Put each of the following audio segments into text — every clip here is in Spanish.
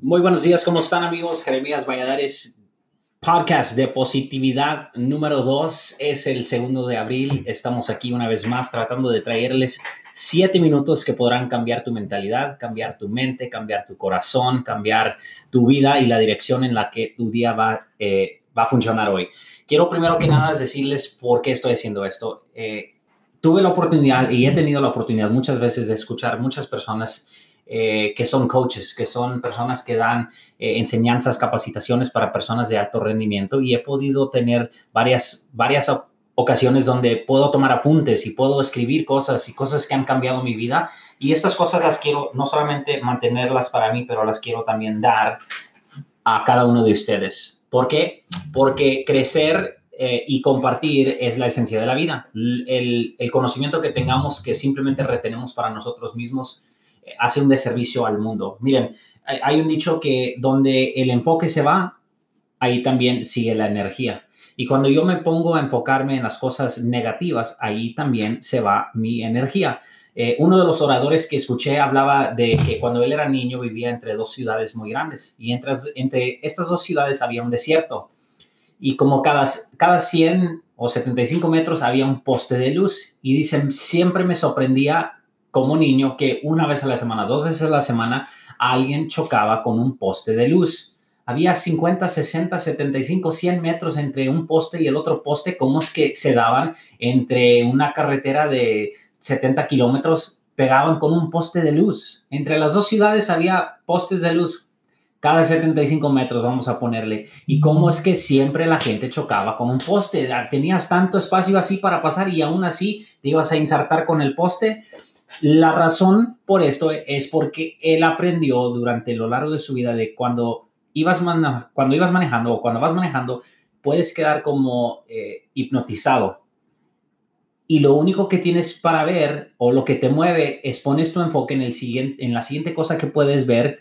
Muy buenos días, ¿cómo están amigos? Jeremías Valladares, podcast de positividad número 2. Es el segundo de abril. Estamos aquí una vez más tratando de traerles siete minutos que podrán cambiar tu mentalidad, cambiar tu mente, cambiar tu corazón, cambiar tu vida y la dirección en la que tu día va, eh, va a funcionar hoy. Quiero primero que nada decirles por qué estoy haciendo esto. Eh, tuve la oportunidad y he tenido la oportunidad muchas veces de escuchar muchas personas eh, que son coaches, que son personas que dan eh, enseñanzas, capacitaciones para personas de alto rendimiento y he podido tener varias, varias ocasiones donde puedo tomar apuntes y puedo escribir cosas y cosas que han cambiado mi vida y estas cosas las quiero no solamente mantenerlas para mí, pero las quiero también dar a cada uno de ustedes. ¿Por qué? Porque crecer eh, y compartir es la esencia de la vida. El, el, conocimiento que tengamos que simplemente retenemos para nosotros mismos hace un deservicio al mundo. Miren, hay un dicho que donde el enfoque se va, ahí también sigue la energía. Y cuando yo me pongo a enfocarme en las cosas negativas, ahí también se va mi energía. Eh, uno de los oradores que escuché hablaba de que cuando él era niño vivía entre dos ciudades muy grandes y entre, entre estas dos ciudades había un desierto y como cada, cada 100 o 75 metros había un poste de luz. Y dicen, siempre me sorprendía como niño que una vez a la semana, dos veces a la semana, alguien chocaba con un poste de luz. Había 50, 60, 75, 100 metros entre un poste y el otro poste. ¿Cómo es que se daban entre una carretera de 70 kilómetros? Pegaban con un poste de luz. Entre las dos ciudades había postes de luz cada 75 metros, vamos a ponerle. Y cómo es que siempre la gente chocaba con un poste. Tenías tanto espacio así para pasar y aún así te ibas a insertar con el poste. La razón por esto es porque él aprendió durante lo largo de su vida de cuando ibas, cuando ibas manejando o cuando vas manejando, puedes quedar como eh, hipnotizado. Y lo único que tienes para ver o lo que te mueve es pones tu enfoque en, el siguiente, en la siguiente cosa que puedes ver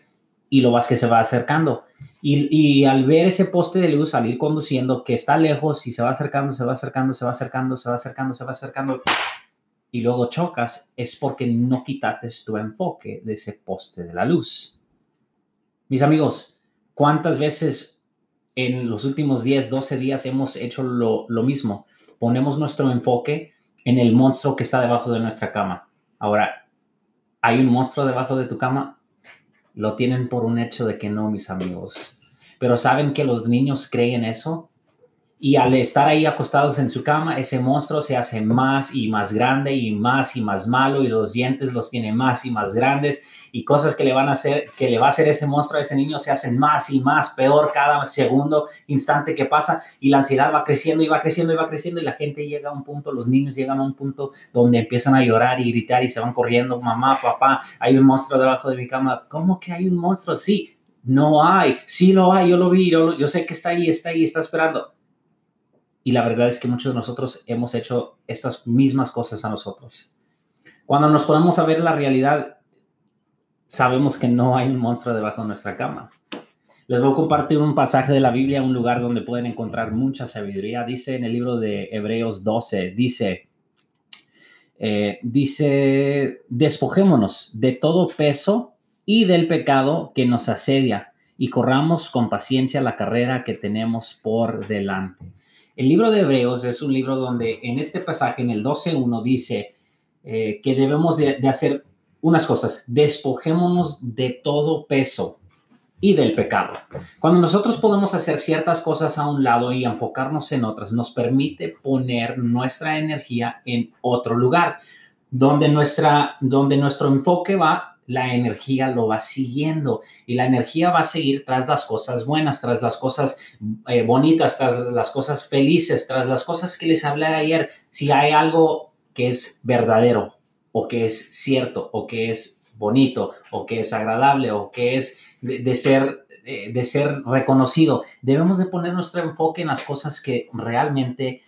y lo vas que se va acercando. Y, y, al ver ese poste de luz salir conduciendo que está lejos y se va acercando, se va acercando, se va acercando, se va acercando, se va acercando y luego chocas, es porque no quitaste tu enfoque de ese poste de la luz. Mis amigos, ¿cuántas veces en los últimos 10, 12 días hemos hecho lo, lo mismo? Ponemos nuestro enfoque en el monstruo que está debajo de nuestra cama. Ahora, ¿hay un monstruo debajo de tu cama? lo tienen por un hecho de que no, mis amigos. Pero saben que los niños creen eso y al estar ahí acostados en su cama, ese monstruo se hace más y más grande y más y más malo y los dientes los tiene más y más grandes y cosas que le van a hacer, que le va a hacer ese monstruo a ese niño se hacen más y más peor cada segundo, instante que pasa y la ansiedad va creciendo y va creciendo y va creciendo y la gente llega a un punto, los niños llegan a un punto donde empiezan a llorar y gritar y se van corriendo, mamá, papá, hay un monstruo debajo de mi cama. ¿Cómo que hay un monstruo? Sí, no hay, sí lo hay, yo lo vi, yo, yo sé que está ahí, está ahí, está esperando y la verdad es que muchos de nosotros hemos hecho estas mismas cosas a nosotros. Cuando nos ponemos a ver la realidad, sabemos que no hay un monstruo debajo de nuestra cama. Les voy a compartir un pasaje de la Biblia, un lugar donde pueden encontrar mucha sabiduría. Dice en el libro de Hebreos 12, dice, eh, dice, despojémonos de todo peso y del pecado que nos asedia y corramos con paciencia la carrera que tenemos por delante. El libro de Hebreos es un libro donde en este pasaje, en el 12.1, dice eh, que debemos de, hacer unas cosas. Despojémonos de todo peso y del pecado. Cuando nosotros podemos hacer ciertas cosas a un lado y enfocarnos en otras, nos permite poner nuestra energía en otro lugar, donde, nuestra, donde nuestro enfoque va la energía lo va siguiendo y la energía va a seguir tras las cosas buenas, tras las cosas eh, bonitas, tras las cosas felices, tras las cosas que les hablé ayer. Si hay algo que es verdadero o que es cierto o que es bonito o que es agradable o que es de, ser eh, de ser reconocido, debemos de poner nuestro enfoque en las cosas que realmente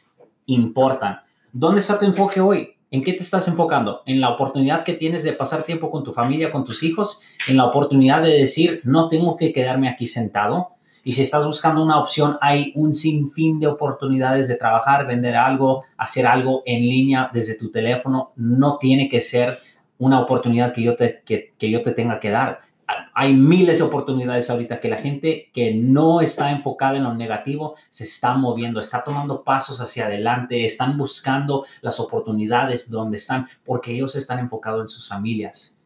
importan. ¿Dónde está tu enfoque hoy? ¿En qué te estás enfocando? ¿En la oportunidad que tienes de pasar tiempo con tu familia, con tus hijos? ¿En la oportunidad de decir, no tengo que quedarme aquí sentado? Y si estás buscando una opción, hay un sinfín de oportunidades de trabajar, vender algo, hacer algo en línea desde tu teléfono. No tiene que ser una oportunidad que yo te, que, que yo te tenga que dar. Hay miles de oportunidades ahorita que la gente que no está enfocada en lo negativo se está moviendo, está tomando pasos hacia adelante, están buscando las oportunidades donde están, porque ellos están enfocados en sus familias,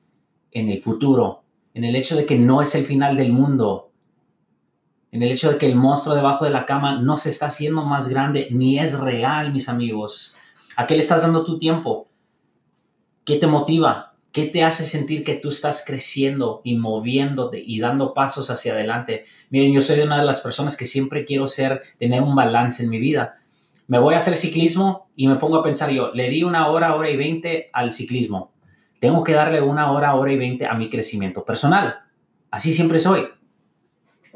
en el futuro, en el hecho de que no es el final del mundo, en el hecho de que el monstruo debajo de la cama no se está haciendo más grande ni es real, mis amigos. ¿A qué le estás dando tu tiempo? ¿Qué te motiva? ¿Qué te hace sentir que tú estás creciendo y moviéndote y dando pasos hacia adelante? Miren, yo soy de una de las personas que siempre quiero ser, tener un balance en mi vida. Me voy a hacer ciclismo y me pongo a pensar yo, le di una hora, hora y veinte al ciclismo. Tengo que darle una hora, hora y veinte a mi crecimiento personal. Así siempre soy.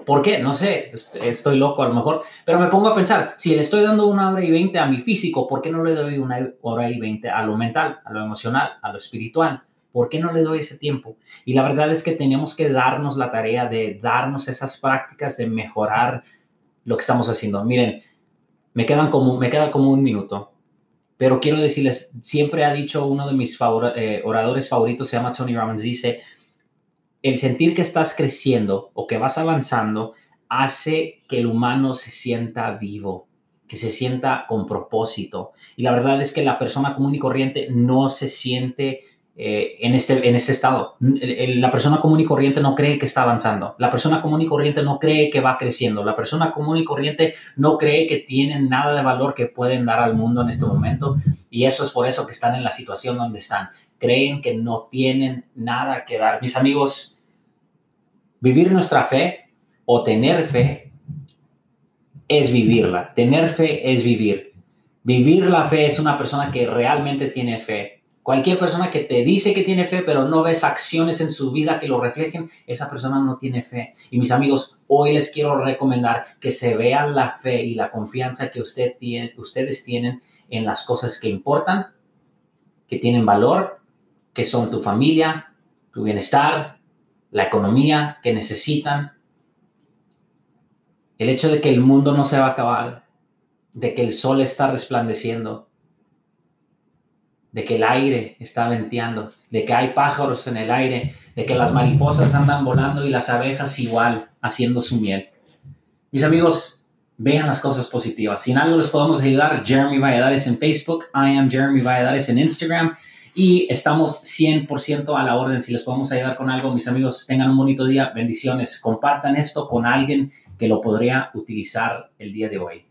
¿Por qué? No sé, estoy loco a lo mejor, pero me pongo a pensar, si le estoy dando una hora y veinte a mi físico, ¿por qué no le doy una hora y veinte a lo mental, a lo emocional, a lo espiritual? ¿Por qué no le doy ese tiempo? Y la verdad es que tenemos que darnos la tarea de darnos esas prácticas de mejorar lo que estamos haciendo. Miren, me, quedan como, me queda como un minuto, pero quiero decirles, siempre ha dicho uno de mis eh, oradores favoritos, se llama Tony Robbins, dice, el sentir que estás creciendo o que vas avanzando hace que el humano se sienta vivo, que se sienta con propósito. Y la verdad es que la persona común y corriente no se siente eh, en, este, en este estado. La persona común y corriente no cree que está avanzando. La persona común y corriente no cree que va creciendo. La persona común y corriente no cree que tienen nada de valor que pueden dar al mundo en este momento. Y eso es por eso que están en la situación donde están. Creen que no tienen nada que dar. Mis amigos, Vivir nuestra fe o tener fe es vivirla. Tener fe es vivir. Vivir la fe es una persona que realmente tiene fe. Cualquier persona que te dice que tiene fe, pero no ves acciones en su vida que lo reflejen, esa persona no tiene fe. Y mis amigos, hoy les quiero recomendar que se vean la fe y la confianza que usted tiene, ustedes tienen en las cosas que importan, que tienen valor, que son tu familia, tu bienestar, la economía que necesitan, el hecho de que el mundo no se va a acabar, de que el sol está resplandeciendo, de que el aire está venteando, de que hay pájaros en el aire, de que las mariposas andan volando y las abejas igual haciendo su miel. Mis amigos, vean las cosas positivas. Si en algo les podemos ayudar, Jeremy Valladares en Facebook, I am Jeremy Valladares en Instagram y estamos 100% a la orden. Si les podemos ayudar con algo, mis amigos, tengan un bonito día. Bendiciones. Compartan esto con alguien que lo podría utilizar el día de hoy.